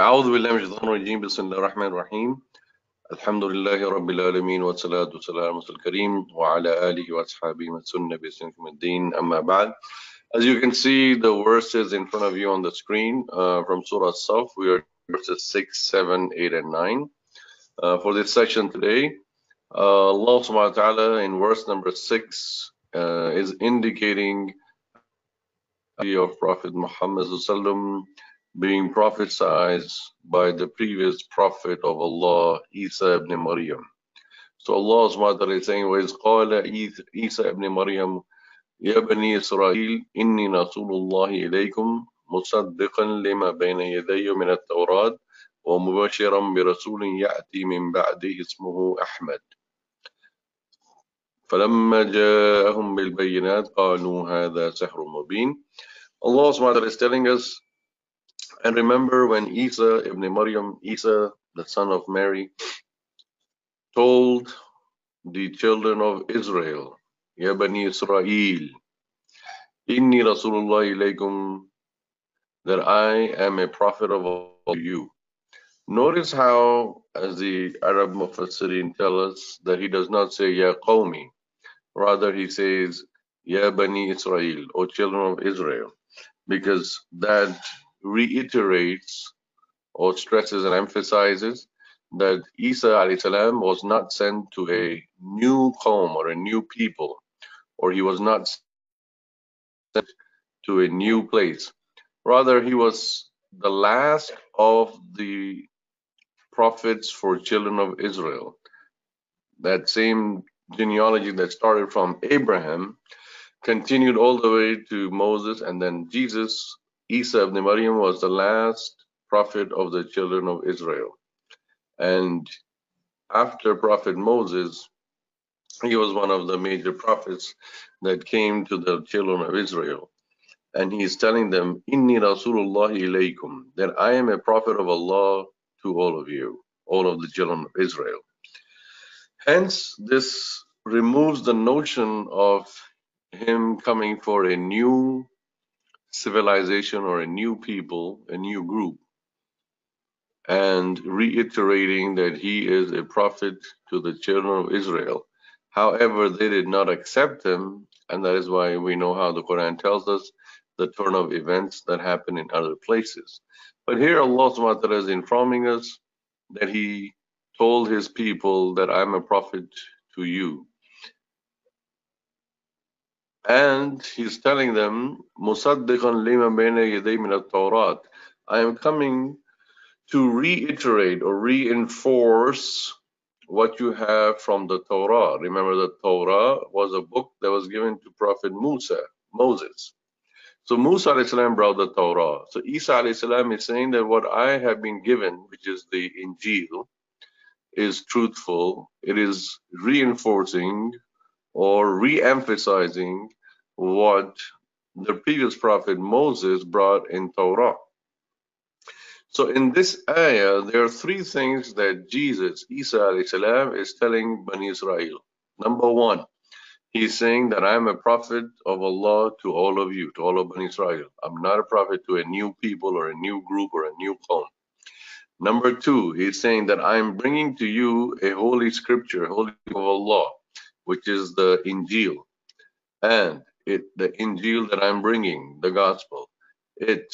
أعوذ بالله من الشيطان الرجيم بسم الله الرحمن الرحيم الحمد لله رب العالمين والصلاة والسلام على المرسل الكريم وعلى آله وأصحابه من سنة بسنكم الدين أما بعد As you can see the verses in front of you on the screen uh, from Surah Saf, we are verses 6, 7, 8 and 9. Uh, for this section today, uh, Allah subhanahu wa ta'ala in verse number 6 uh, is indicating of Prophet Muhammad sallallahu being prophesied by the previous prophet of Allah, Isa ibn Maryam. So Allah subhanahu wa ta'ala is saying, وَإِذْ قَالَ Isa ibn Maryam, يَا بَنِي إِسْرَائِيلِ إِنِّي رَسُولُ اللَّهِ إِلَيْكُمْ مُصَدِّقًا لِمَا بَيْنَ يَدَيَّ مِنَ التَّوْرَاةِ وَمُبَشِّرًا بِرَسُولٍ يَأْتِي مِنْ بَعْدِهِ اسْمُهُ أَحْمَدُ فَلَمَّا جَاءَهُم بِالْبَيِّنَاتِ قَالُوا هَذَا سِحْرٌ مُبِينٌ Allah subhanahu wa ta'ala is telling us and remember when Isa ibn Maryam, Isa, the son of Mary, told the children of Israel, Ya Bani Israel, Inni Rasulullah ilaykum, that I am a prophet of all you. Notice how, as the Arab Mufassirin tell us, that he does not say Ya Qawmi, rather he says Ya Bani Israel, O children of Israel, because that reiterates or stresses and emphasizes that Isa salam was not sent to a new home or a new people, or he was not sent to a new place. Rather, he was the last of the prophets for children of Israel. That same genealogy that started from Abraham continued all the way to Moses and then Jesus Isa ibn Maryam was the last prophet of the children of Israel. And after Prophet Moses, he was one of the major prophets that came to the children of Israel. And he's telling them, Inni Rasulullah ilaykum, that I am a prophet of Allah to all of you, all of the children of Israel. Hence, this removes the notion of him coming for a new civilization or a new people, a new group, and reiterating that he is a prophet to the children of Israel. However, they did not accept him, and that is why we know how the Quran tells us the turn of events that happen in other places. But here Allah ta'ala is informing us that he told his people that I'm a prophet to you. And he's telling them, مُصَدِّقًا لِمَا بَيْنَ يَدَيْ مِنَ التَّوْرَاتِ I am coming to reiterate or reinforce what you have from the Torah. Remember the Torah was a book that was given to Prophet Musa, Moses. So Musa salam brought the Torah. So Isa salam is saying that what I have been given, which is the Injil, is truthful. It is reinforcing or re-emphasizing what the previous prophet Moses brought in Torah. So in this ayah, there are three things that Jesus, Isa salam, is telling Bani Israel. Number one, he's saying that I'm a prophet of Allah to all of you, to all of Bani Israel. I'm not a prophet to a new people or a new group or a new qawm. Number two, he's saying that I'm bringing to you a holy scripture, holy of Allah which is the Injil. And it, the Injil that I'm bringing, the gospel, it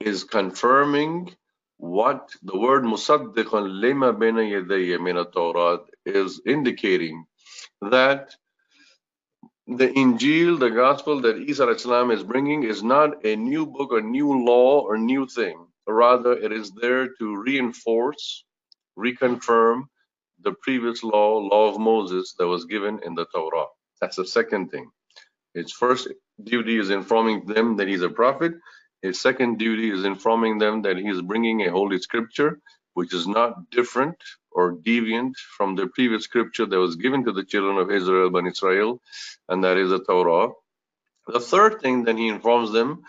is confirming what the word musaddiqan lima bina yadayya min Torah is indicating that the Injil, the gospel that Isa Islam is bringing is not a new book or new law or new thing. Rather, it is there to reinforce, reconfirm, the previous law, law of Moses that was given in the Torah. That's the second thing. His first duty is informing them that he's a prophet. His second duty is informing them that he is bringing a holy scripture, which is not different or deviant from the previous scripture that was given to the children of Israel, Ben Israel, and that is the Torah. The third thing that he informs them,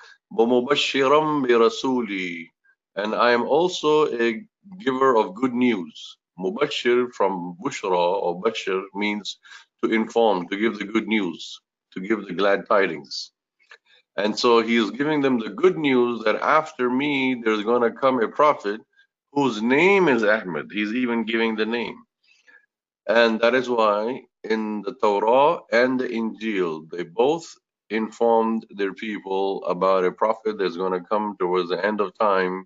and I am also a giver of good news. Mubashir from Bushra or Bashir means to inform, to give the good news, to give the glad tidings. And so he is giving them the good news that after me, there's going to come a prophet whose name is Ahmed. He's even giving the name. And that is why in the Torah and the Injil, they both informed their people about a prophet that's going to come towards the end of time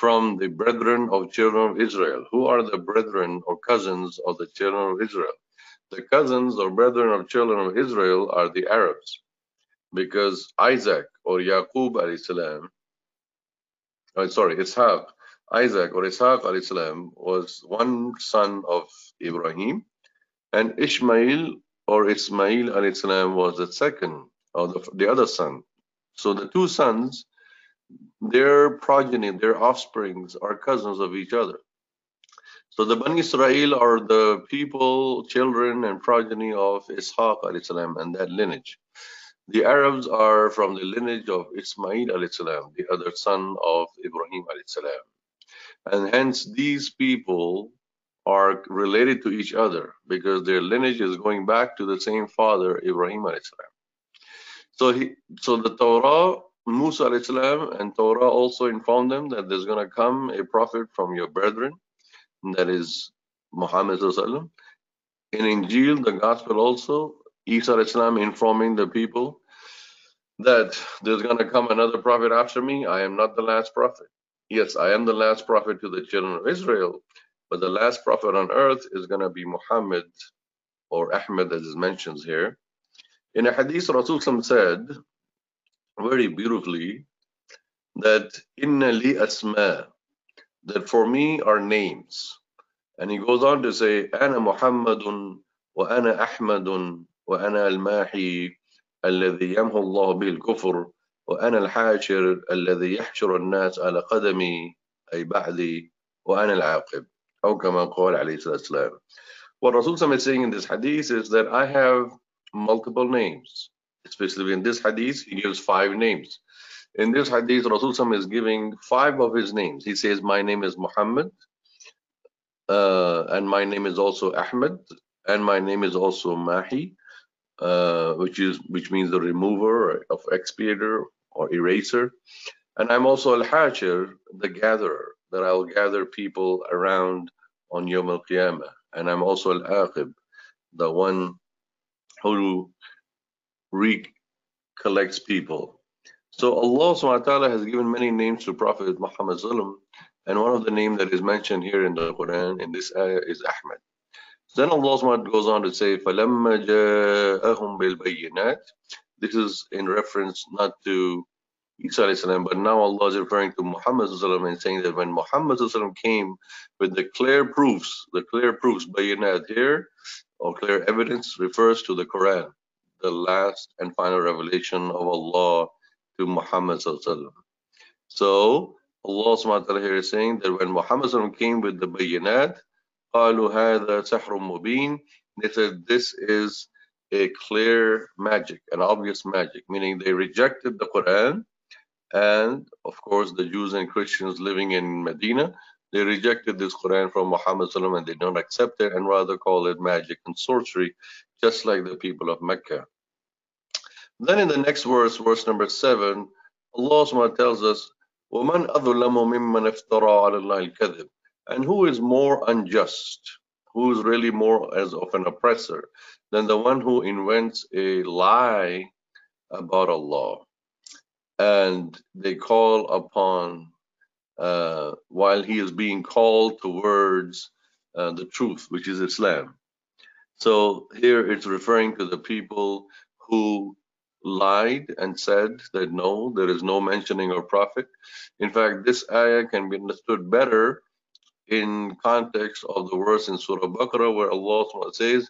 from the brethren of children of Israel. Who are the brethren or cousins of the children of Israel? The cousins or brethren of children of Israel are the Arabs, because Isaac or Yaqub alayhi salam, oh, sorry, Ishaq, Isaac or Ishaq alayhi salam was one son of Ibrahim, and Ishmael or Ismail alayhi salam was the second or the, the other son. So the two sons their progeny, their offsprings are cousins of each other. So the Bani Israel are the people, children, and progeny of Ishaq salam, and that lineage. The Arabs are from the lineage of Ismail salam, the other son of Ibrahim salam. And hence these people are related to each other because their lineage is going back to the same father, Ibrahim salam. So he, so the Torah Musa and Torah also informed them that there's going to come a prophet from your brethren, that is Muhammad. In Injil, the Gospel also, Isa informing the people that there's going to come another prophet after me. I am not the last prophet. Yes, I am the last prophet to the children of Israel, but the last prophet on earth is going to be Muhammad or Ahmed, as is mentioned here. In a hadith, Rasul said, very beautifully that inna li asma that for me are names and he goes on to say ana muhammadun wa ana ahmadun wa ana al-mahi الذي يمحو الله به الكفر وأنا الحاشر الذي يحشر الناس على قدمي أي بعدي وأنا العاقب أو كما قال عليه الصلاة والسلام What Rasul is saying in this hadith is that I have multiple names especially in this hadith, he gives five names. In this hadith, Rasul is giving five of his names. He says, My name is Muhammad, uh, and my name is also Ahmed, and my name is also Mahi, uh, which is which means the remover of expiator or eraser. And I'm also Al-Hashir, the gatherer, that I will gather people around on Yom Al-Qiyamah. And I'm also Al-Aqib, the one who recollects people. So Allah subhanahu wa ta'ala has given many names to Prophet Muhammad and one of the names that is mentioned here in the Quran in this ayah is Ahmad. Then Allah subhanahu wa ta'ala goes on to say, فَلَمَّا جَاءَهُمْ بِالْبَيِّنَاتِ This is in reference not to Isa salam, but now Allah is referring to Muhammad and saying that when Muhammad came with the clear proofs, the clear proofs, bayinat here, or clear evidence refers to the Quran the last and final revelation of Allah to Muhammad. So Allah subhanahu here is saying that when Muhammad came with the bayinat, قالوا هذا سحر مبين, they said this is a clear magic, an obvious magic, meaning they rejected the Quran and of course the Jews and Christians living in Medina they rejected this Quran from Muhammad and they don't accept it and rather call it magic and sorcery, just like the people of Mecca. Then in the next verse, verse number seven, Allah subhanahu tells us, وَمَنْ أَظْلَمُ مِمَّنْ افْتَرَى عَلَى اللَّهِ الْكَذِبِ And who is more unjust, who is really more as of an oppressor than the one who invents a lie about Allah? And they call upon uh, while he is being called towards uh, the truth, which is Islam. So here it's referring to the people who lied and said that no, there is no mentioning of Prophet. In fact, this ayah can be understood better in context of the verse in Surah Baqarah where Allah says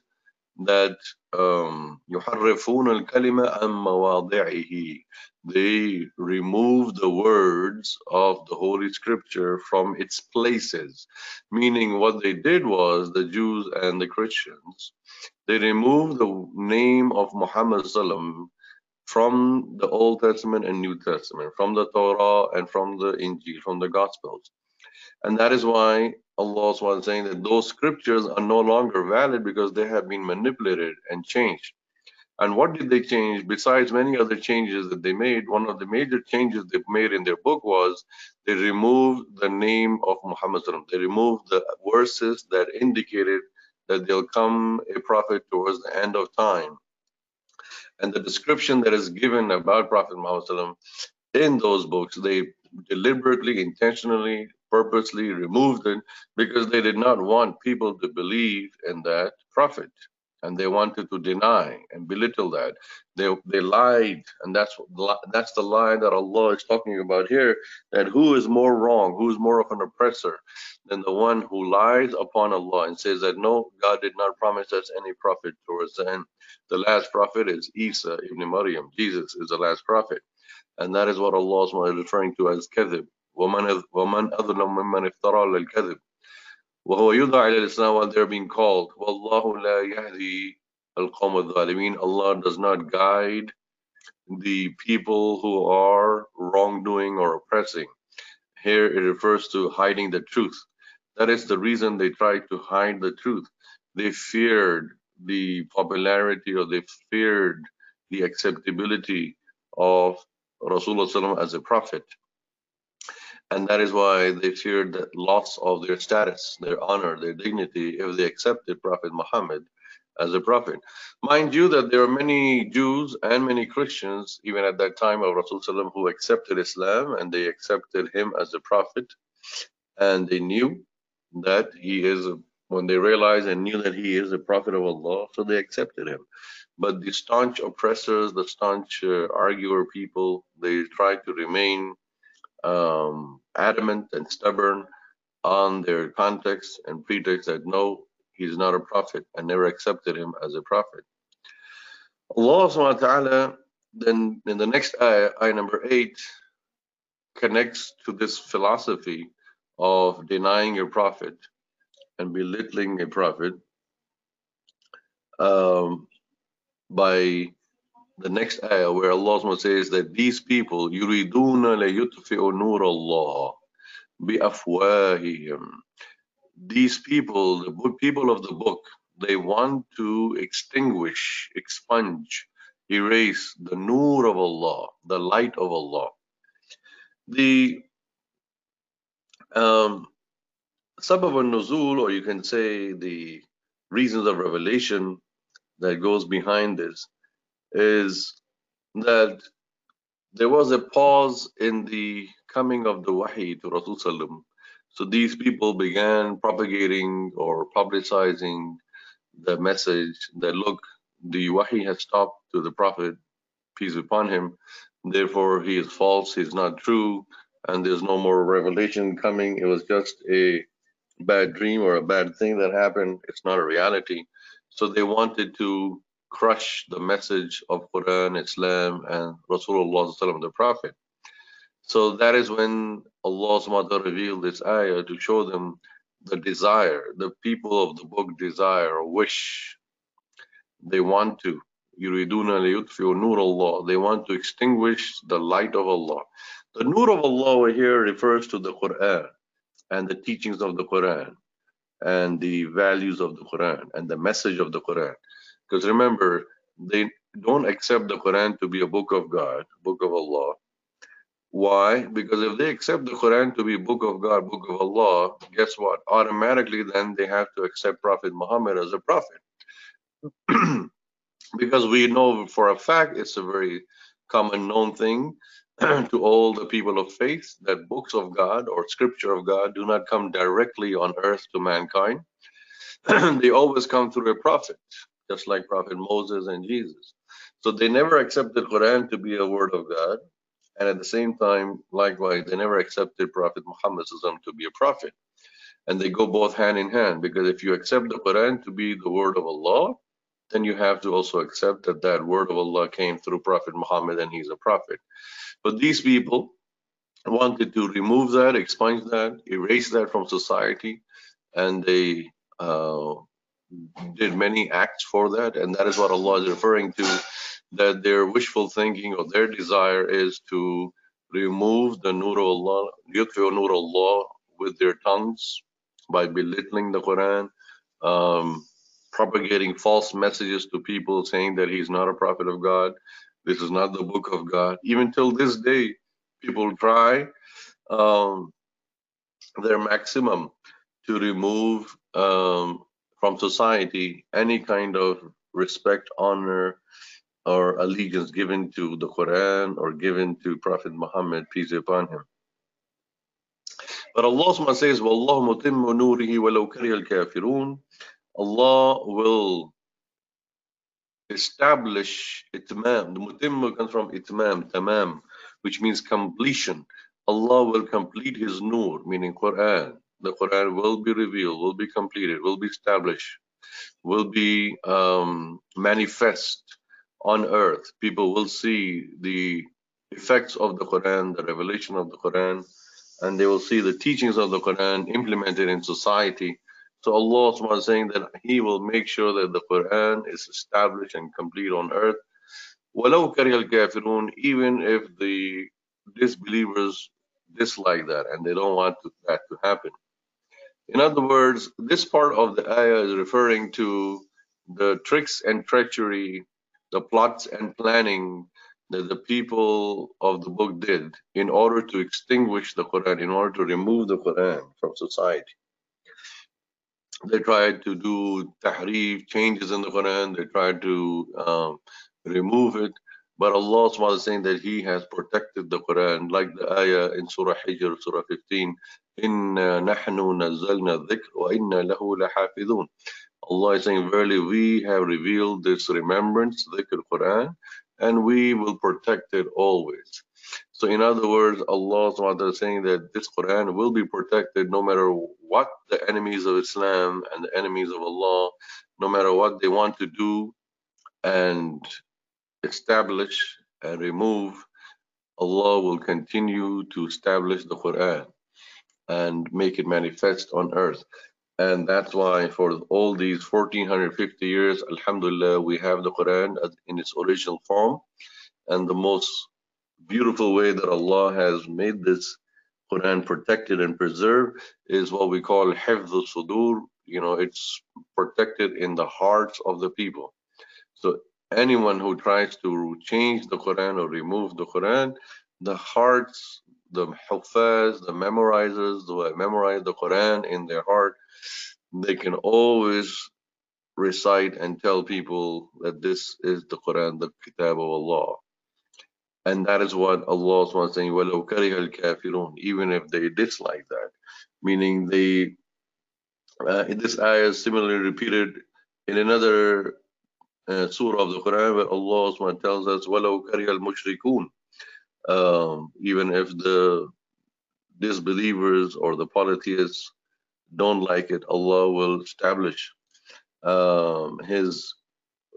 that um, يحرفون الكلمة عن مواضعه they remove the words of the Holy Scripture from its places. Meaning, what they did was the Jews and the Christians, they removed the name of Muhammad from the Old Testament and New Testament, from the Torah and from the Injil, from the Gospels. And that is why Allah was saying that those scriptures are no longer valid because they have been manipulated and changed. And what did they change? Besides many other changes that they made, one of the major changes they made in their book was they removed the name of Muhammad. They removed the verses that indicated that there'll come a prophet towards the end of time. And the description that is given about Prophet Muhammad in those books, they deliberately, intentionally, purposely removed it because they did not want people to believe in that prophet and they wanted to deny and belittle that. They they lied, and that's that's the lie that Allah is talking about here. That who is more wrong, who is more of an oppressor than the one who lies upon Allah and says that no, God did not promise us any prophet towards the end. The last prophet is Isa ibn Maryam. Jesus is the last prophet, and that is what Allah is referring to as kadhib. ومن ومن أظلم ممن افترى للكذب وهو يدعى إلى الإسلام while they're being called والله لا يهدي القوم الظالمين Allah does not guide the people who are wrongdoing or oppressing here it refers to hiding the truth that is the reason they tried to hide the truth they feared the popularity or they feared the acceptability of Rasulullah as a prophet and that is why they feared the loss of their status, their honor, their dignity if they accepted Prophet Muhammad as a prophet. Mind you that there are many Jews and many Christians, even at that time of Rasulullah, who accepted Islam and they accepted him as a prophet. And they knew that he is, when they realized and knew that he is a prophet of Allah, so they accepted him. But the staunch oppressors, the staunch uh, arguer people, they tried to remain um, adamant and stubborn on their context and pretext that no, he's not a prophet I never accepted him as a prophet. Allah subhanahu wa ta'ala then in the next ayah, ayah number eight, connects to this philosophy of denying a prophet and belittling a prophet um, by the next ayah where Allah says that these people yuriduna layutfi'u nur Allah biafwahihim. These people the people of the book they want to extinguish expunge erase the nur of Allah the light of Allah. The um, sabab al-nuzul or you can say the reasons of revelation that goes behind this is that there was a pause in the coming of the Wahi to Rasul So these people began propagating or publicizing the message that look, the Wahi has stopped to the Prophet, peace upon him, therefore he is false, he's not true, and there's no more revelation coming. It was just a bad dream or a bad thing that happened. It's not a reality. So they wanted to crush the message of Quran, Islam, and Rasulullah the Prophet. So that is when Allah revealed this ayah to show them the desire, the people of the book desire wish. They want to. They want to extinguish the light of Allah. The nur of Allah here refers to the Quran and the teachings of the Quran and the values of the Quran and the message of the Quran. Because remember, they don't accept the Quran to be a book of God, book of Allah. Why? Because if they accept the Quran to be book of God, book of Allah, guess what? Automatically, then they have to accept Prophet Muhammad as a prophet. because we know for a fact it's a very common known thing to all the people of faith that books of God or scripture of God do not come directly on earth to mankind. they always come through a prophet just like Prophet Moses and Jesus. So they never accepted Quran to be a word of God. And at the same time, likewise, they never accepted Prophet Muhammad to be a prophet. And they go both hand in hand because if you accept the Quran to be the word of Allah, then you have to also accept that that word of Allah came through Prophet Muhammad and he's a prophet. But these people wanted to remove that, expunge that, erase that from society, and they uh, did many acts for that, and that is what Allah is referring to, that their wishful thinking or their desire is to remove the nur Allah, nur Allah with their tongues by belittling the Quran, um, propagating false messages to people saying that he's not a prophet of God. This is not the book of God. Even till this day, people try um, their maximum to remove um, from society any kind of respect, honor, or allegiance given to the Quran or given to Prophet Muhammad, peace be upon him. But Allah says, وَاللَّهُ مُتِمُّ نُورِهِ وَلَوْ كَرِهَ الْكَافِرُونَ Allah will establish itmam. The mutim comes from itmam, tamam, which means completion. Allah will complete His nur, meaning Quran. The Quran will be revealed, will be completed, will be established, will be um, manifest on earth. People will see the effects of the Quran, the revelation of the Quran, and they will see the teachings of the Quran implemented in society. So Allah is saying that He will make sure that the Quran is established and complete on earth. وَلَوْ كَرِهَ الْكَافِرُونَ Even if the disbelievers dislike that and they don't want to, that to happen. In other words, this part of the ayah is referring to the tricks and treachery, the plots and planning that the people of the book did in order to extinguish the Quran, in order to remove the Quran from society. They tried to do tahrif, changes in the Quran, they tried to um, remove it, but Allah SWT is saying that He has protected the Quran, like the ayah in Surah Hijr, Surah 15. Inna nahnu nazzalna dhikr wa inna lahu lahafidun. Allah is saying, Verily, we have revealed this remembrance, dhikr Quran, and we will protect it always. So, in other words, Allah SWT is saying that this Quran will be protected no matter what the enemies of Islam and the enemies of Allah, no matter what they want to do. And establish and remove, Allah will continue to establish the Quran and make it manifest on earth. And that's why for all these 1450 years, Alhamdulillah, we have the Quran in its original form. And the most beautiful way that Allah has made this Quran protected and preserved is what we call hifz sudur. You know, it's protected in the hearts of the people. So anyone who tries to change the Quran or remove the Quran, the hearts, the hufaz, the memorizers, who memorize the Quran in their heart, they can always recite and tell people that this is the Quran, the Kitab of Allah. And that is what Allah is saying, وَلَوْ كَرِهَ الْكَافِرُونَ Even if they dislike that. Meaning they, uh, this ayah is similarly repeated in another uh, surah of the Quran where Allah tells us, وَلَوْ كَرِهَ الْمُشْرِكُونَ um, Even if the disbelievers or the polytheists don't like it, Allah will establish um, His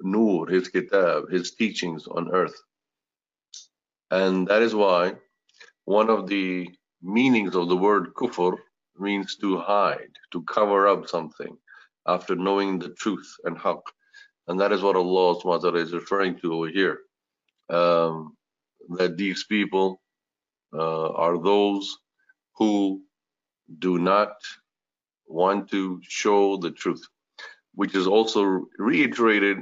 nur, His kitab, His teachings on earth. And that is why one of the meanings of the word kufr means to hide, to cover up something after knowing the truth and haqq. And that is what Allah is referring to over here. Um, that these people uh, are those who do not want to show the truth, which is also reiterated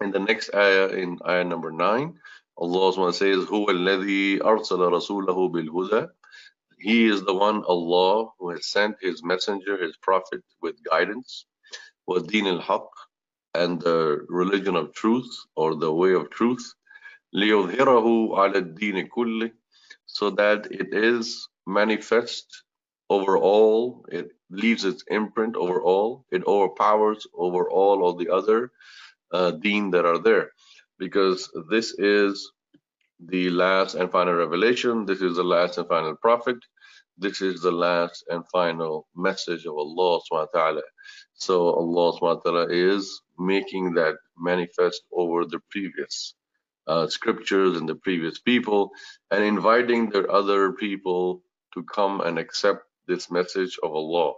in the next ayah in ayah number 9. Allah says, هُوَ الَّذِي أَرْسَلَ رَسُولَهُ بِالْهُدَى He is the one, Allah, who has sent His messenger, His prophet, with guidance, وَدِينِ الْحَقِّ and the religion of truth, or the way of truth, لِيُظْهِرَهُ عَلَى الدِّينِ كُلِّهِ so that it is manifest over all, it leaves its imprint over all, it overpowers over all of the other uh, deen that are there. Because this is the last and final revelation, this is the last and final prophet, this is the last and final message of Allah subhanahu wa ta'ala. So Allah subhanahu wa ta'ala is making that manifest over the previous uh, scriptures and the previous people and inviting the other people to come and accept this message of Allah.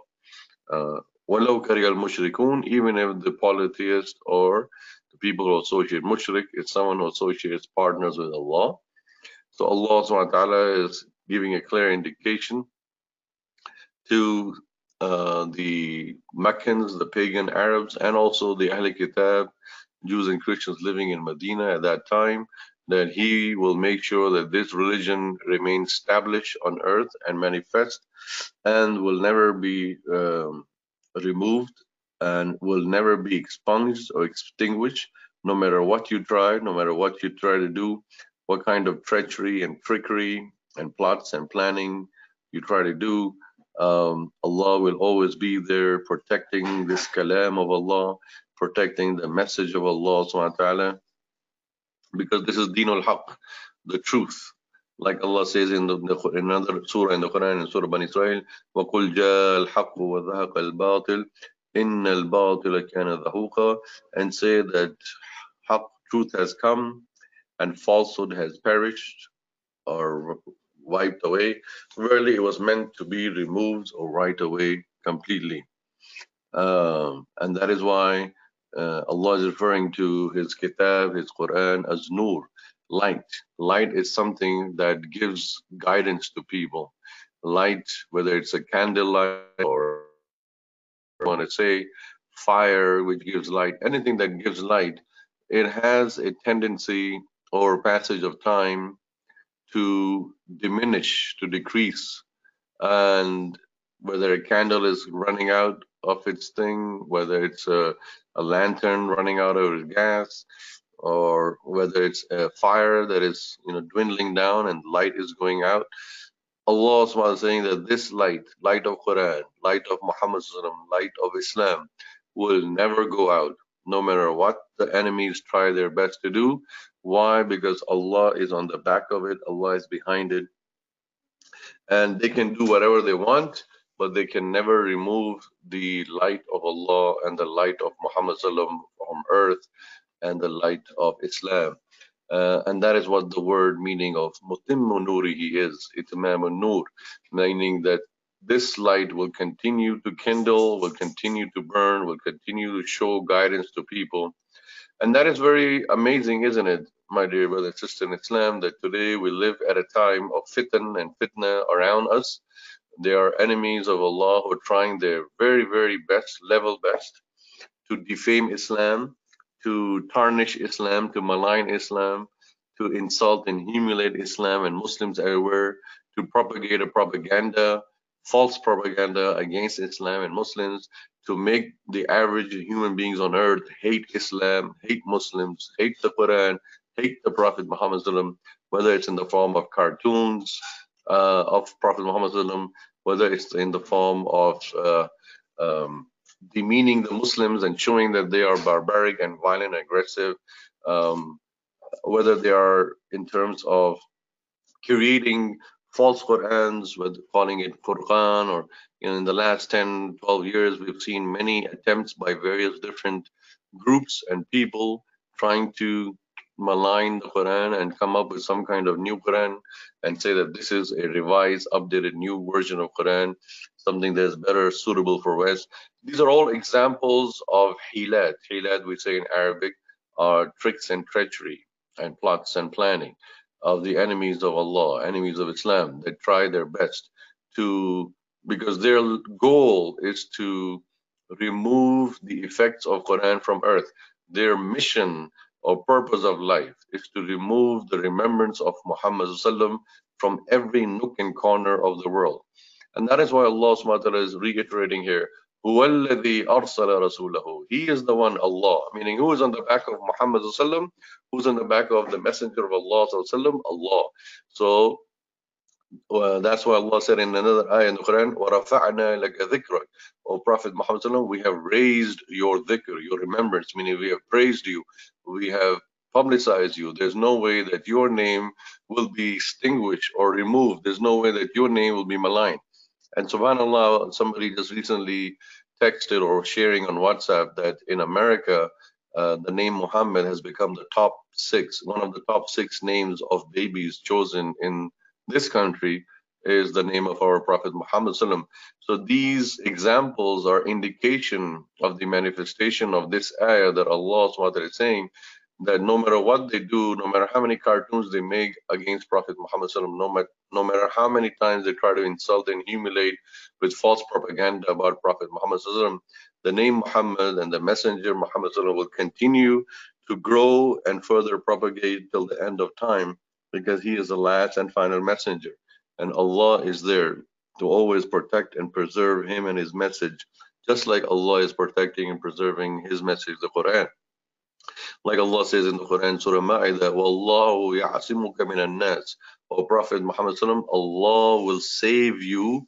Uh, وَلَوْ كَرِيَ الْمُشْرِكُونَ Even if the polytheist or the people who associate mushrik is someone who associates partners with Allah. So Allah subhanahu wa ta'ala is giving a clear indication to uh, the Meccans, the pagan Arabs, and also the Ahl Kitab, Jews and Christians living in Medina at that time, that he will make sure that this religion remains established on earth and manifest and will never be um, removed and will never be expunged or extinguished no matter what you try, no matter what you try to do, what kind of treachery and trickery and plots and planning you try to do, um, Allah will always be there protecting this kalam of Allah, protecting the message of Allah subhanahu wa ta'ala, because this is dinul haq, the truth. Like Allah says in, the, in another surah in the Quran, in Surah Bani Israel, وَقُلْ جَاءَ الْحَقُّ وَذَهَقَ الْبَاطِلِ إِنَّ الْبَاطِلَ كَانَ ذَهُوقًا and say that haq, truth has come and falsehood has perished or wiped away. Verily, it was meant to be removed or wiped away completely. Um, and that is why uh, Allah is referring to His Kitab, His Quran as Nur, light. Light is something that gives guidance to people. Light, whether it's a candlelight or I want to say fire, which gives light, anything that gives light, it has a tendency or passage of time to diminish, to decrease. And whether a candle is running out of its thing, whether it's a, a lantern running out of gas, or whether it's a fire that is you know dwindling down and light is going out. Allah is saying that this light, light of Quran, light of Muhammad, light of Islam, will never go out, no matter what the enemies try their best to do. Why? Because Allah is on the back of it, Allah is behind it. And they can do whatever they want, but they can never remove the light of Allah and the light of Muhammad from earth and the light of Islam. Uh, and that is what the word meaning of mutimmu nurihi is, itmamun nur, meaning that this light will continue to kindle, will continue to burn, will continue to show guidance to people and that is very amazing, isn't it, my dear brother and sister in Islam, that today we live at a time of fitan and fitna around us. There are enemies of Allah who are trying their very, very best, level best, to defame Islam, to tarnish Islam, to malign Islam, to insult and humiliate Islam and Muslims everywhere, to propagate a propaganda, false propaganda against Islam and Muslims, to make the average human beings on earth hate Islam, hate Muslims, hate the Quran, hate the Prophet Muhammad whether it's in the form of cartoons uh, of Prophet Muhammad whether it's in the form of uh, um, demeaning the Muslims and showing that they are barbaric and violent and aggressive, um, whether they are in terms of creating false Qurans, with calling it Qur'an or you know, in the last 10, 12 years, we've seen many attempts by various different groups and people trying to malign the Quran and come up with some kind of new Quran and say that this is a revised, updated, new version of Quran, something that is better suitable for West. These are all examples of hilat. Hilat, we say in Arabic, are tricks and treachery and plots and planning of the enemies of Allah, enemies of Islam. They try their best to, because their goal is to remove the effects of Quran from earth. Their mission or purpose of life is to remove the remembrance of Muhammad from every nook and corner of the world. And that is why Allah subhanahu is reiterating here, هو الذي أرسل رسوله. He is the one, Allah, meaning who is on the back of Muhammad who's on the back of the Messenger of Allah Allah. So uh, that's why Allah said in another ayah in the Quran, وَرَفَعْنَا لَكَ ذِكْرَكَ O Prophet Muhammad we have raised your dhikr, your remembrance, meaning we have praised you, we have publicized you. There's no way that your name will be extinguished or removed. There's no way that your name will be maligned. And subhanAllah, somebody just recently texted or sharing on WhatsApp that in America, uh, the name Muhammad has become the top six, one of the top six names of babies chosen in this country is the name of our Prophet Muhammad. So these examples are indication of the manifestation of this ayah that Allah is saying that no matter what they do, no matter how many cartoons they make against Prophet Muhammad no matter, no matter how many times they try to insult and humiliate with false propaganda about Prophet Muhammad the name Muhammad and the messenger Muhammad will continue to grow and further propagate till the end of time because he is the last and final messenger. And Allah is there to always protect and preserve him and his message, just like Allah is protecting and preserving his message, the Quran. Like Allah says in the Quran, Surah Ma'idah, Wallahu ya'asimuka minan nas. O Prophet Muhammad Allah will save you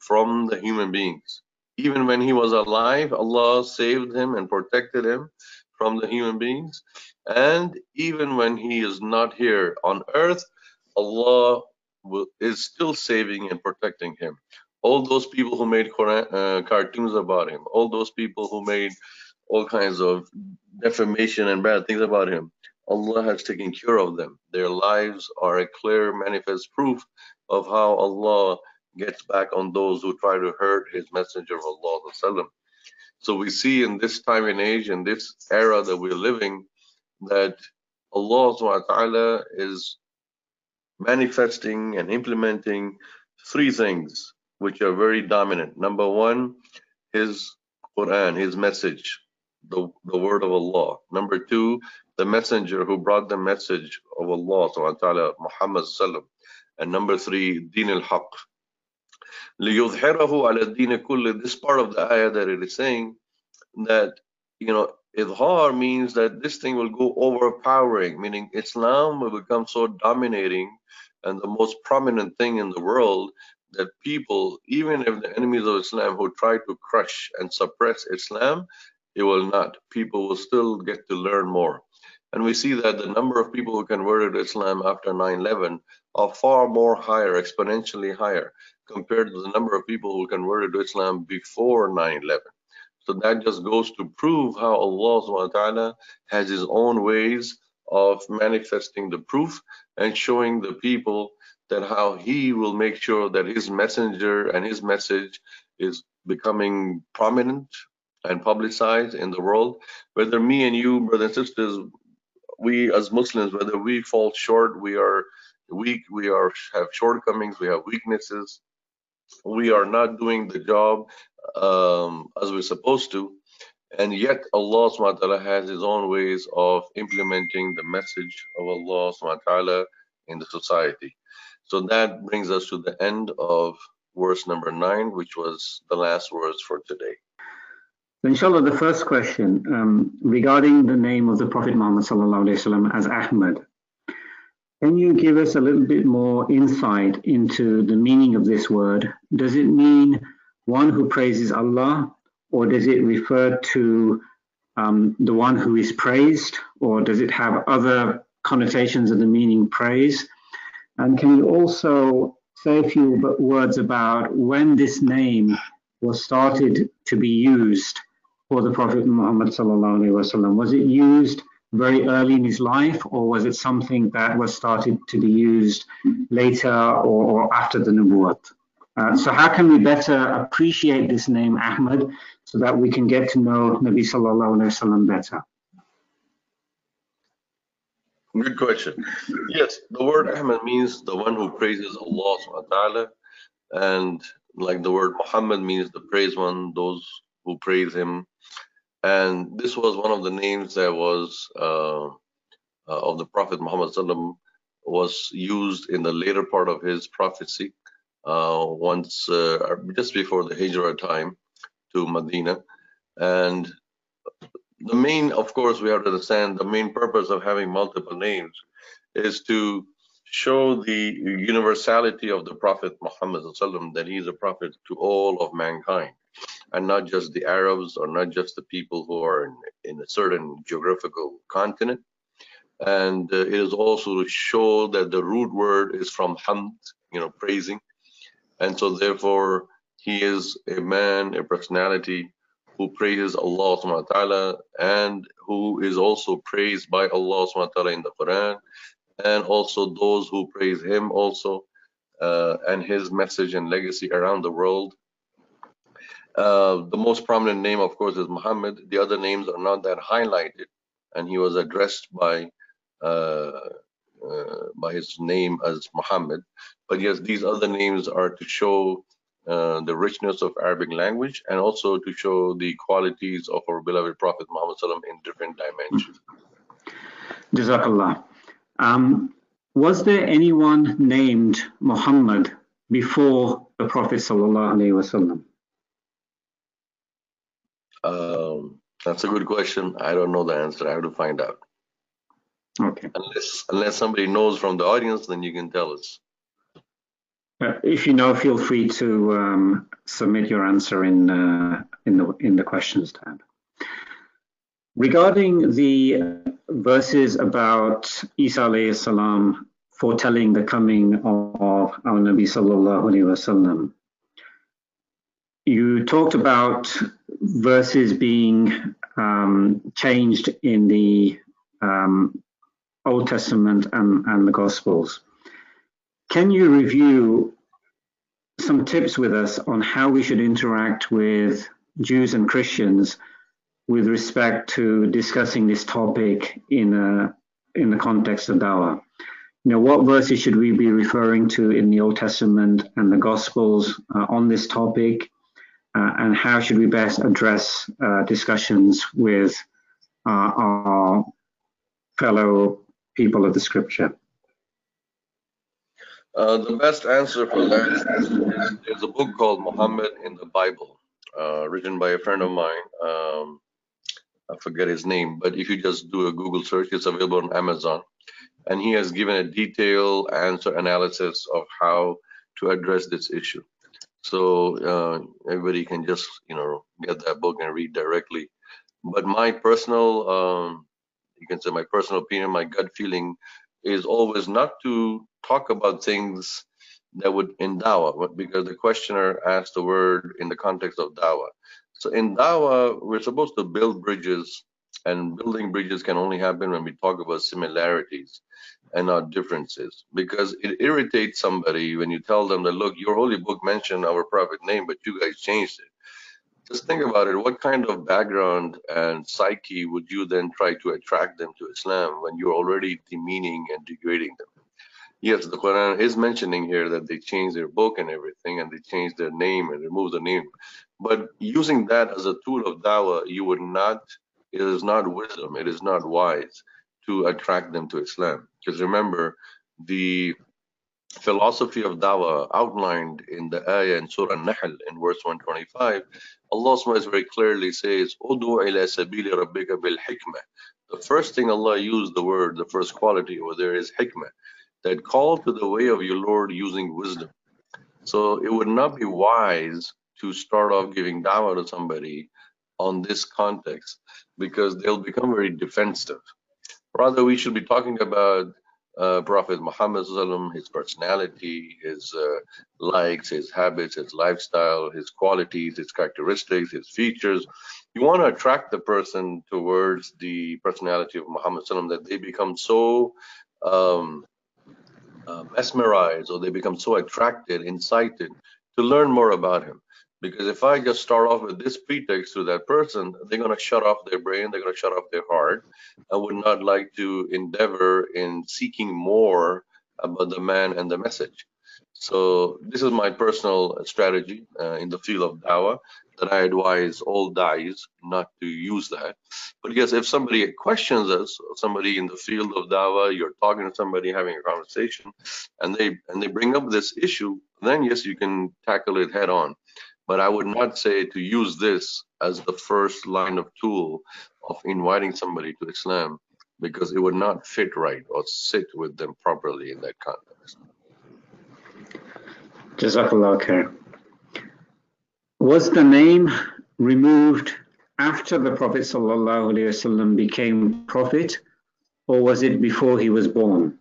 from the human beings. Even when he was alive, Allah saved him and protected him from the human beings. And even when he is not here on earth, Allah will, is still saving and protecting him. All those people who made Quran, uh, cartoons about him, all those people who made all kinds of defamation and bad things about him. Allah has taken care of them. Their lives are a clear manifest proof of how Allah gets back on those who try to hurt his messenger of Allah. So we see in this time and age, in this era that we're living, that Allah subhanahu is manifesting and implementing three things which are very dominant. Number one, his Quran, his message the, the word of Allah. Number two, the messenger who brought the message of Allah, ta'ala, Muhammad sallam. And number three, Deen al-Haq. لِيُظْهِرَهُ عَلَى الدِّينِ كُلِّ This part of the ayah that it is saying that, you know, idhar means that this thing will go overpowering, meaning Islam will become so dominating and the most prominent thing in the world that people, even if the enemies of Islam who try to crush and suppress Islam, it will not. People will still get to learn more. And we see that the number of people who converted to Islam after 9-11 are far more higher, exponentially higher, compared to the number of people who converted to Islam before 9-11. So that just goes to prove how Allah subhanahu wa ta'ala has his own ways of manifesting the proof and showing the people that how he will make sure that his messenger and his message is becoming prominent and publicized in the world. Whether me and you, brothers and sisters, we as Muslims, whether we fall short, we are weak, we are have shortcomings, we have weaknesses, we are not doing the job um, as we're supposed to, and yet Allah subhanahu wa ta'ala has his own ways of implementing the message of Allah subhanahu wa ta'ala in the society. So that brings us to the end of verse number nine, which was the last verse for today. Inshallah, the first question um, regarding the name of the Prophet Muhammad وسلم, as Ahmad. Can you give us a little bit more insight into the meaning of this word? Does it mean one who praises Allah, or does it refer to um, the one who is praised, or does it have other connotations of the meaning praise? And can you also say a few words about when this name was started to be used For the Prophet Muhammad wasallam? Was it used very early in his life, or was it something that was started to be used later or, or after the Nubuwwat? Uh, so how can we better appreciate this name Ahmad so that we can get to know Nabi Sallallahu Alaihi Wasallam better? Good question. Yes, the word Ahmad means the one who praises Allah subhanahu wa ta'ala, and like the word Muhammad means the praise one, those who praise him and this was one of the names that was uh, uh, of the Prophet Muhammad was used in the later part of his prophecy, uh, once uh, just before the Hijrah time to Medina. And the main, of course, we have to understand the main purpose of having multiple names is to show the universality of the Prophet Muhammad that he is a prophet to all of mankind and not just the Arabs or not just the people who are in, in a certain geographical continent. And uh, it is also to show that the root word is from hamd, you know, praising. And so therefore, he is a man, a personality who praises Allah subhanahu wa ta'ala and who is also praised by Allah subhanahu wa ta'ala in the Quran and also those who praise him also uh, and his message and legacy around the world uh, the most prominent name, of course, is Muhammad. The other names are not that highlighted and he was addressed by uh, uh, by his name as Muhammad. But yes, these other names are to show uh, the richness of Arabic language and also to show the qualities of our beloved Prophet Muhammad in different dimensions. Jazakallah. Um, was there anyone named Muhammad before the Prophet sallallahu alaihi wasallam? Um, that's a good question. I don't know the answer. I have to find out. Okay. Unless unless somebody knows from the audience, then you can tell us. Uh, if you know, feel free to um, submit your answer in uh, in the in the questions tab. Regarding the verses about Isa alayhi salam foretelling the coming of our Nabi sallallahu alayhi wasallam, you talked about verses being um, changed in the um, Old Testament and, and the Gospels. Can you review some tips with us on how we should interact with Jews and Christians with respect to discussing this topic in a, in the context of dawah? You know, what verses should we be referring to in the Old Testament and the Gospels uh, on this topic? Uh, and how should we best address uh, discussions with uh, our fellow people of the scripture? Uh, the best answer for that is there's a book called Muhammad in the Bible, uh, written by a friend of mine. Um, I forget his name, but if you just do a Google search, it's available on Amazon. And he has given a detailed answer analysis of how to address this issue. So uh, everybody can just, you know, get that book and read directly. But my personal, um, you can say my personal opinion, my gut feeling is always not to talk about things that would in dawah, because the questioner asked the word in the context of dawa So in dawa we're supposed to build bridges, and building bridges can only happen when we talk about similarities and not differences because it irritates somebody when you tell them that look your holy book mentioned our prophet name but you guys changed it. Just think about it. What kind of background and psyche would you then try to attract them to islam when you're already demeaning and degrading them? Yes the quran is mentioning here that they changed their book and everything and they changed their name and removed the name. But using that as a tool of dawah you would not it is not wisdom it is not wise to attract them to islam because remember, the philosophy of Dawa outlined in the ayah in Surah Nahl in verse 125, Allah subhanahu very clearly says, Udu ila sabili rabbika bil hikmah. The first thing Allah used the word, the first quality over there is hikmah, that call to the way of your Lord using wisdom. So it would not be wise to start off giving dawah to somebody on this context because they'll become very defensive. Rather, we should be talking about uh, Prophet Muhammad, his personality, his uh, likes, his habits, his lifestyle, his qualities, his characteristics, his features. You want to attract the person towards the personality of Muhammad that they become so um, uh, mesmerized or they become so attracted, incited to learn more about him. Because if I just start off with this pretext to that person, they're going to shut off their brain, they're going to shut off their heart. I would not like to endeavor in seeking more about the man and the message. So this is my personal strategy uh, in the field of dawah that I advise all da'is not to use that. But yes, if somebody questions us, somebody in the field of dawah, you're talking to somebody, having a conversation, and they and they bring up this issue, then yes, you can tackle it head on but I would not say to use this as the first line of tool of inviting somebody to Islam because it would not fit right or sit with them properly in that context. Jazakallah khair. Was the name removed after the Prophet ﷺ became prophet or was it before he was born?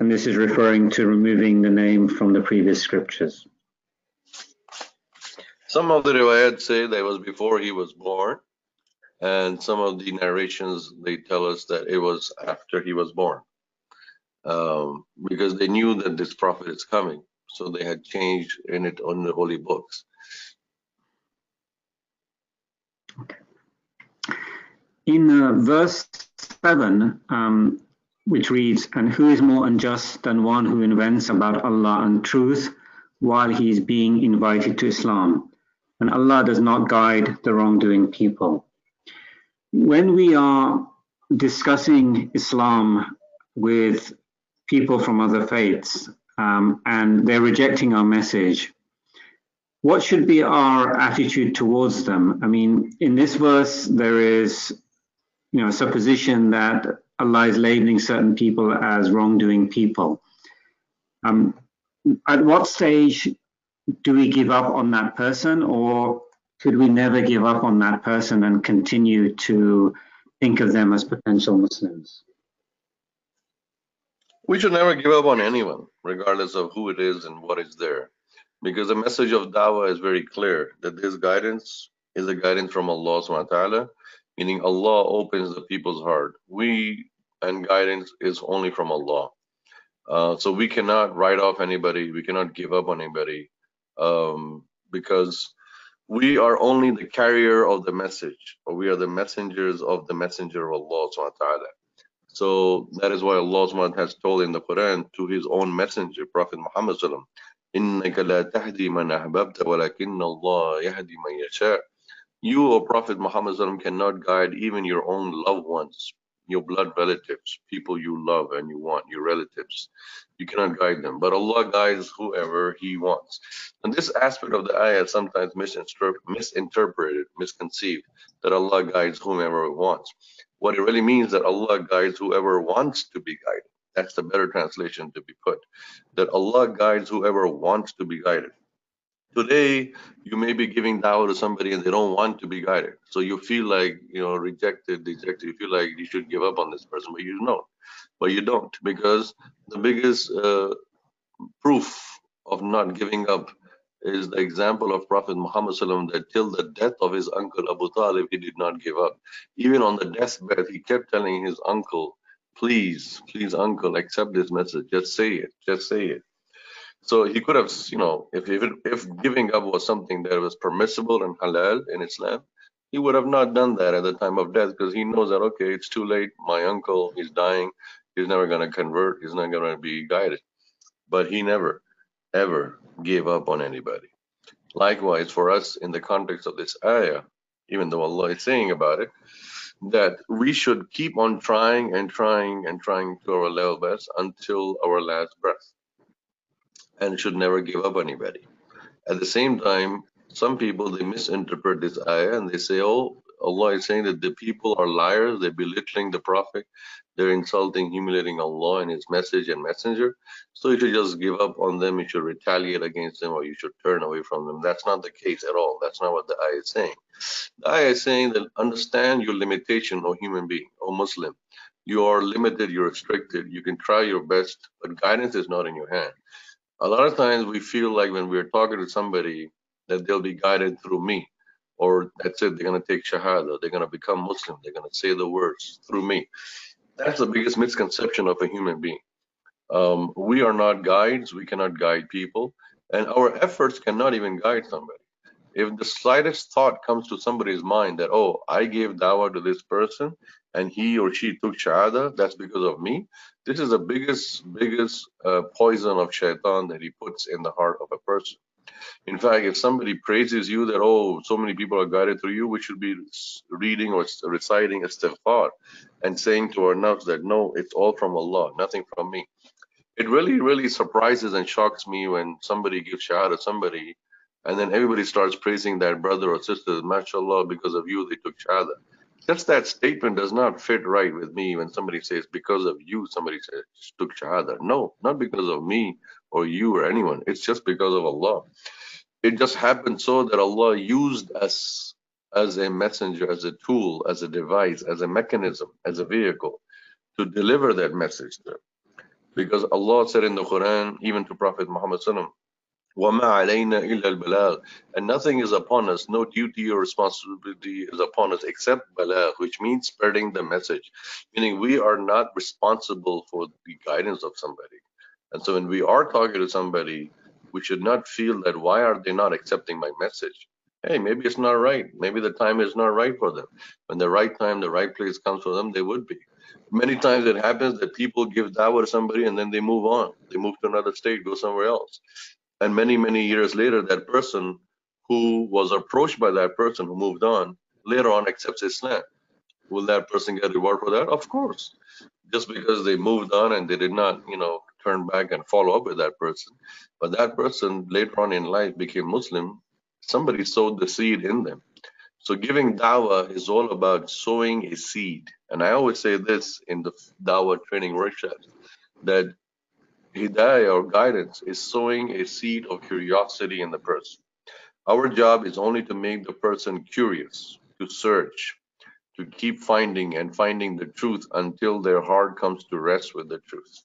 And this is referring to removing the name from the previous scriptures. Some of the riwayat say that was before he was born, and some of the narrations they tell us that it was after he was born, um, because they knew that this prophet is coming, so they had changed in it on the holy books. in uh, verse 7, um, which reads, And who is more unjust than one who invents about Allah untruth while he is being invited to Islam? And Allah does not guide the wrongdoing people. When we are discussing Islam with people from other faiths um, and they're rejecting our message, what should be our attitude towards them? I mean, in this verse, there is, you know, a supposition that Allah is labeling certain people as wrongdoing people. Um, at what stage do we give up on that person, or should we never give up on that person and continue to think of them as potential Muslims? We should never give up on anyone, regardless of who it is and what is there. Because the message of dawah is very clear that this guidance is a guidance from Allah subhanahu wa ta'ala, meaning Allah opens the people's heart. We and guidance is only from Allah. Uh, so we cannot write off anybody, we cannot give up on anybody, um, because we are only the carrier of the message, or we are the messengers of the messenger of Allah subhanahu wa ta'ala. So that is why Allah subhanahu wa ta'ala has told in the Quran to his own messenger, Prophet Muhammad sallam, إِنَّكَ لَا تَهْدِي مَنْ أَحْبَبْتَ وَلَكِنَّ اللَّهَ يَهْدِي مَنْ يَشَاءُ You, O Prophet Muhammad sallam, cannot guide even your own loved ones, your blood relatives, people you love and you want, your relatives. You cannot guide them, but Allah guides whoever He wants. And this aspect of the ayah is sometimes misinterpreted, misconceived, that Allah guides whomever He wants. What it really means that Allah guides whoever wants to be guided. That's the better translation to be put. That Allah guides whoever wants to be guided. Today, you may be giving dawah to somebody and they don't want to be guided. So you feel like, you know, rejected, rejected. You feel like you should give up on this person, but you don't. But you don't because the biggest uh, proof of not giving up is the example of Prophet Muhammad that till the death of his uncle Abu Talib, he did not give up. Even on the deathbed, he kept telling his uncle, please, please, uncle, accept this message. Just say it. Just say it. So he could have, you know, if if, if giving up was something that was permissible and halal in Islam, he would have not done that at the time of death because he knows that okay, it's too late. My uncle, he's dying. He's never going to convert. He's not going to be guided. But he never, ever gave up on anybody. Likewise, for us in the context of this ayah, even though Allah is saying about it, that we should keep on trying and trying and trying to our level best until our last breath and should never give up anybody. At the same time, some people they misinterpret this ayah and they say, oh, Allah is saying that the people are liars, they're belittling the Prophet, they're insulting, humiliating Allah and His message and messenger. So you should just give up on them, you should retaliate against them, or you should turn away from them. That's not the case at all. That's not what the ayah is saying. The ayah is saying that understand your limitation, O human being, O Muslim. You are limited, you're restricted, you can try your best, but guidance is not in your hand a lot of times we feel like when we're talking to somebody that they'll be guided through me or that's it they're going to take shahada they're going to become muslim they're going to say the words through me. That's the biggest misconception of a human being. Um, we are not guides we cannot guide people and our efforts cannot even guide somebody. If the slightest thought comes to somebody's mind that oh i gave dawah to this person and he or she took shahada that's because of me this is the biggest, biggest uh, poison of shaitan that he puts in the heart of a person. In fact, if somebody praises you that, oh, so many people are guided through you, we should be reading or reciting istighfar and saying to our nafs that, no, it's all from Allah, nothing from me. It really, really surprises and shocks me when somebody gives shahada somebody and then everybody starts praising that brother or sister, mashallah, because of you, they took shahada just that statement does not fit right with me when somebody says because of you somebody says took shahada. No not because of me or you or anyone. It's just because of allah. It just happened so that allah used us as a messenger as a tool as a device as a mechanism as a vehicle to deliver that message to them. Because allah said in the quran even to prophet muhammad sallallahu وَمَا عَلَيْنَا إِلَّا الْبَلَاغِ And nothing is upon us, no duty or responsibility is upon us except balagh, which means spreading the message. Meaning we are not responsible for the guidance of somebody. And so when we are talking to somebody, we should not feel that why are they not accepting my message? hey, maybe it's not right. Maybe the time is not right for them. When the right time, the right place comes for them, they would be. Many times it happens that people give dawah to somebody and then they move on. They move to another state, go somewhere else. And many, many years later, that person who was approached by that person who moved on later on accepts Islam. Will that person get reward for that? Of course. Just because they moved on and they did not, you know, turn back and follow up with that person. But that person later on in life became Muslim. Somebody sowed the seed in them. So giving dawah is all about sowing a seed. And I always say this in the dawah training workshops that hidayah or guidance is sowing a seed of curiosity in the person. Our job is only to make the person curious, to search, to keep finding and finding the truth until their heart comes to rest with the truth.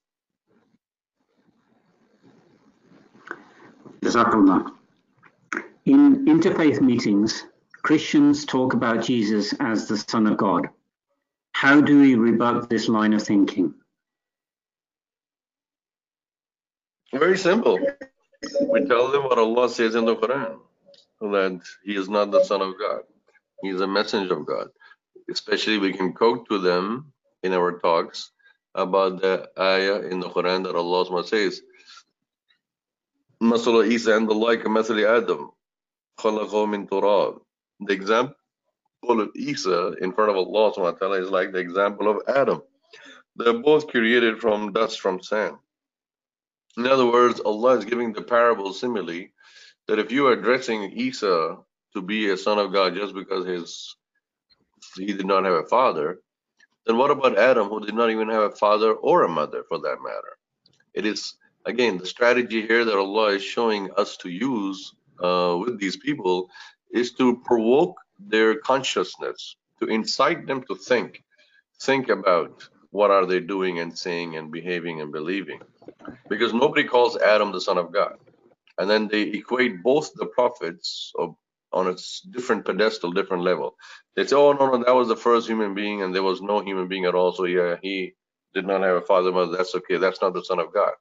In interfaith meetings, Christians talk about Jesus as the Son of God. How do we rebut this line of thinking? Very simple. We tell them what Allah says in the Quran that He is not the Son of God, He is a messenger of God. Especially, we can quote to them in our talks about the ayah in the Quran that Allah says, Masala Isa and the like, Masali Adam, min Turab. The example of Isa in front of Allah is like the example of Adam. They're both created from dust, from sand. In other words, Allah is giving the parable simile that if you are addressing Isa to be a son of God just because his he did not have a father, then what about Adam who did not even have a father or a mother for that matter? It is again the strategy here that Allah is showing us to use uh, with these people is to provoke their consciousness, to incite them to think, think about what are they doing and saying and behaving and believing. Because nobody calls Adam the son of God. And then they equate both the prophets of, on a different pedestal, different level. They say, oh, no, no, that was the first human being and there was no human being at all. So yeah, he did not have a father, mother. That's okay. That's not the son of God.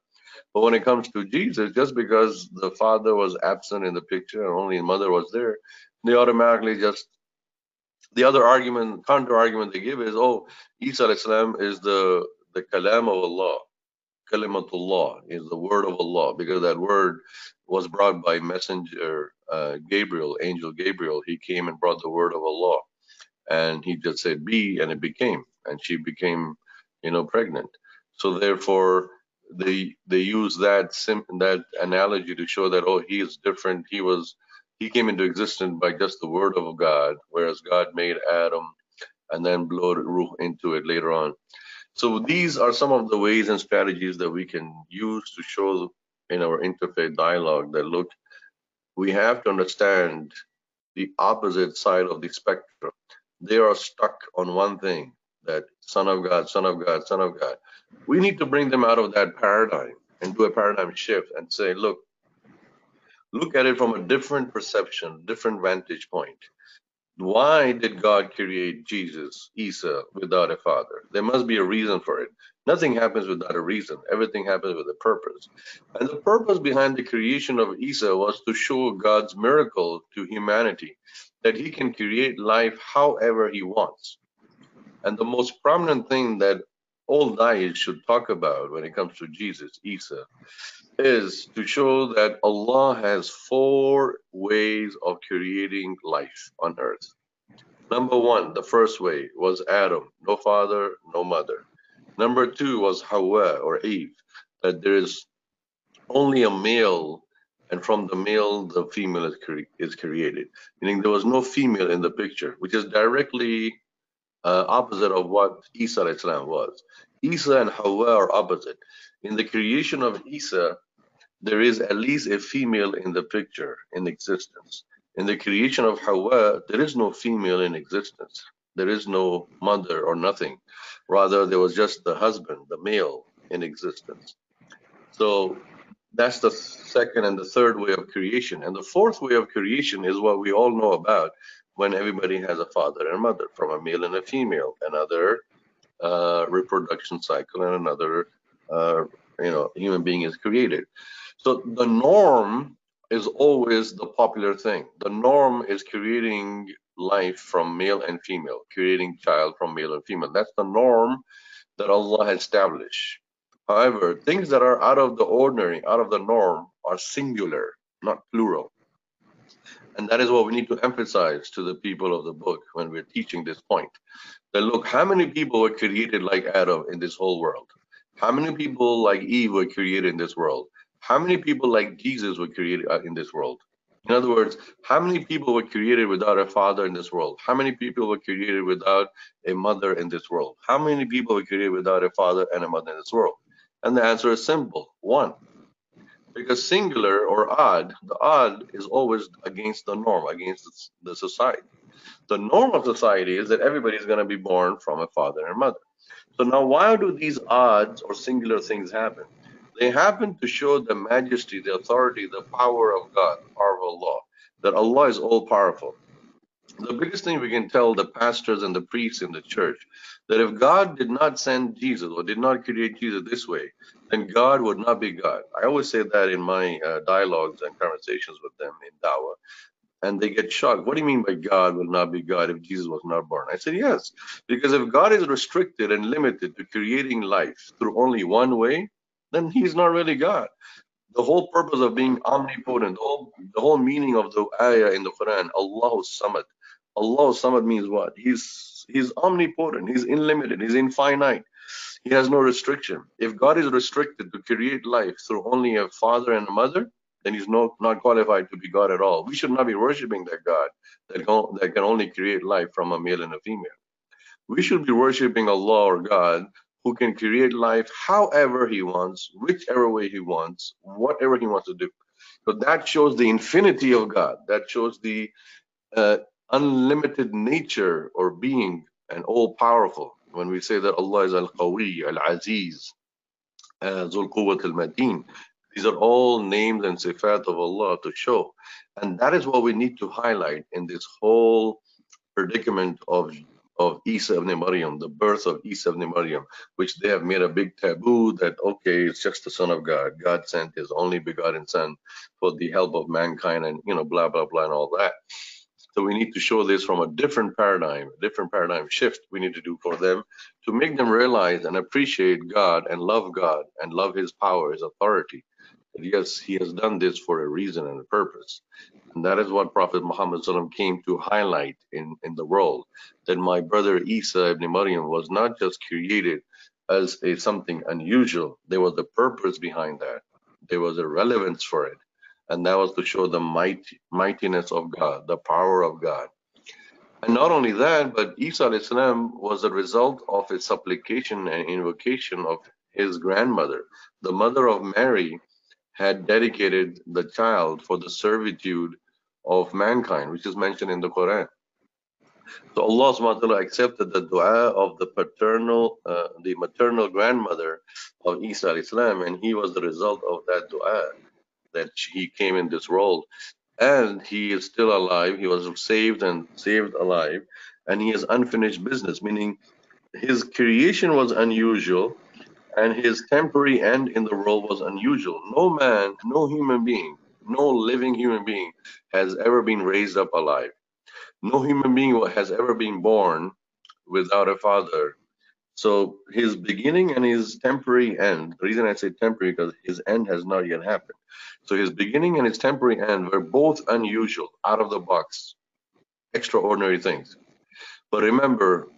But when it comes to Jesus, just because the father was absent in the picture and only the mother was there, they automatically just the other argument, counter argument they give is, oh, Isa Islam is the the kalam of Allah, kalimatullah is the word of Allah, because that word was brought by messenger uh, Gabriel, angel Gabriel. He came and brought the word of Allah, and he just said be, and it became, and she became, you know, pregnant. So therefore, they they use that sim that analogy to show that oh he is different he was he came into existence by just the word of God whereas God made Adam and then blew ruh into it later on so these are some of the ways and strategies that we can use to show in our interfaith dialogue that look we have to understand the opposite side of the spectrum they are stuck on one thing that son of God, son of God, son of God. We need to bring them out of that paradigm and do a paradigm shift and say, look, look at it from a different perception, different vantage point. Why did God create Jesus, Isa, without a father? There must be a reason for it. Nothing happens without a reason. Everything happens with a purpose. And the purpose behind the creation of Isa was to show God's miracle to humanity, that he can create life however he wants. And the most prominent thing that all da'is should talk about when it comes to Jesus, Isa, is to show that Allah has four ways of creating life on earth. Number one, the first way was Adam, no father, no mother. Number two was Hawa or Eve, that there is only a male, and from the male, the female is, cre is created. Meaning there was no female in the picture, which is directly uh, opposite of what Isa was. Isa and Hawa are opposite. In the creation of Isa, there is at least a female in the picture in existence. In the creation of Hawa, there is no female in existence. There is no mother or nothing. Rather, there was just the husband, the male, in existence. So that's the second and the third way of creation. And the fourth way of creation is what we all know about, when everybody has a father and mother from a male and a female, another uh, reproduction cycle, and another uh, you know human being is created. So the norm is always the popular thing. The norm is creating life from male and female, creating child from male and female. That's the norm that Allah has established. However, things that are out of the ordinary, out of the norm, are singular, not plural. And that is what we need to emphasize to the people of the book when we're teaching this point. That look, how many people were created like Adam in this whole world? How many people like Eve were created in this world? How many people like Jesus were created uh, in this world? In other words, how many people were created without a father in this world? How many people were created without a mother in this world? How many people were created without a father and a mother in this world? And the answer is simple one. Because singular or odd, the odd is always against the norm, against the society. The norm of society is that everybody is going to be born from a father and mother. So now, why do these odds or singular things happen? They happen to show the majesty, the authority, the power of God, power of Allah, that Allah is all powerful. The biggest thing we can tell the pastors and the priests in the church that if God did not send Jesus or did not create Jesus this way, then God would not be God. I always say that in my uh, dialogues and conversations with them in Dawa. and they get shocked. What do you mean by God will not be God if Jesus was not born? I said, yes, because if God is restricted and limited to creating life through only one way, then he's not really God. The whole purpose of being omnipotent, the whole, the whole meaning of the ayah in the Quran, Allah Samad. Allah Samad means what? He's he's omnipotent, he's unlimited, he's infinite. He has no restriction. If God is restricted to create life through only a father and a mother, then he's not, not qualified to be God at all. We should not be worshiping that God that, can, that can only create life from a male and a female. We should be worshiping Allah or God who can create life however he wants, whichever way he wants, whatever he wants to do. So that shows the infinity of God. That shows the uh, unlimited nature or being and all powerful. When we say that Allah is Al Qawi, Al Aziz, uh, Zul Quwwat Al Mateen, these are all names and sifat of Allah to show. And that is what we need to highlight in this whole predicament of of Isa ibn Maryam, the birth of Isa ibn Maryam, which they have made a big taboo that, okay, it's just the son of God. God sent his only begotten son for the help of mankind and, you know, blah, blah, blah, and all that. So we need to show this from a different paradigm, a different paradigm shift we need to do for them to make them realize and appreciate God and love God and love his power, his authority, yes, he has done this for a reason and a purpose. And that is what Prophet Muhammad came to highlight in, in the world, that my brother Isa ibn Maryam was not just created as a something unusual. There was a purpose behind that. There was a relevance for it. And that was to show the might, mightiness of God, the power of God. And not only that, but Isa Islam was a result of a supplication and invocation of his grandmother, the mother of Mary, had dedicated the child for the servitude of mankind, which is mentioned in the Quran. So Allah subhanahu accepted the dua of the paternal, uh, the maternal grandmother of Isa Islam, and he was the result of that dua that he came in this world. And he is still alive. He was saved and saved alive, and he has unfinished business, meaning his creation was unusual, and his temporary end in the world was unusual. No man, no human being, no living human being has ever been raised up alive. No human being has ever been born without a father. So his beginning and his temporary end, the reason I say temporary because his end has not yet happened. So his beginning and his temporary end were both unusual, out of the box, extraordinary things. But remember,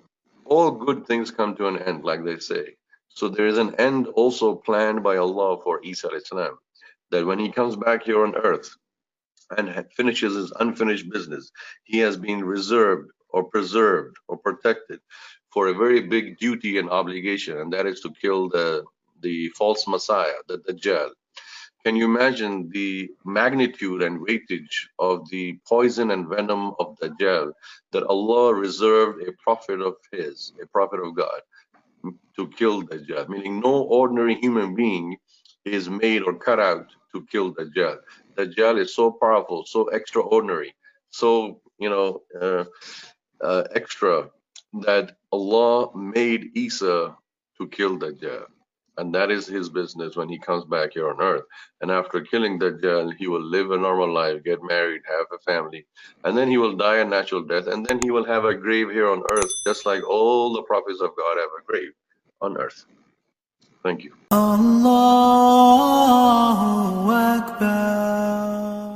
all good things come to an end, like they say. So there is an end also planned by Allah for Isa Islam, that when he comes back here on earth and finishes his unfinished business, he has been reserved or preserved or protected for a very big duty and obligation, and that is to kill the the false Messiah, the Dajjal. Can you imagine the magnitude and weightage of the poison and venom of Dajjal that Allah reserved a prophet of His, a prophet of God, to kill Dajjal, meaning no ordinary human being is made or cut out to kill Dajjal. Dajjal is so powerful, so extraordinary, so you know uh, uh, extra that Allah made Isa to kill Dajjal. and that is his business when he comes back here on earth. And after killing Dajjal, he will live a normal life, get married, have a family, and then he will die a natural death, and then he will have a grave here on earth, just like all the prophets of God have a grave on earth. Thank you. Allahu Akbar.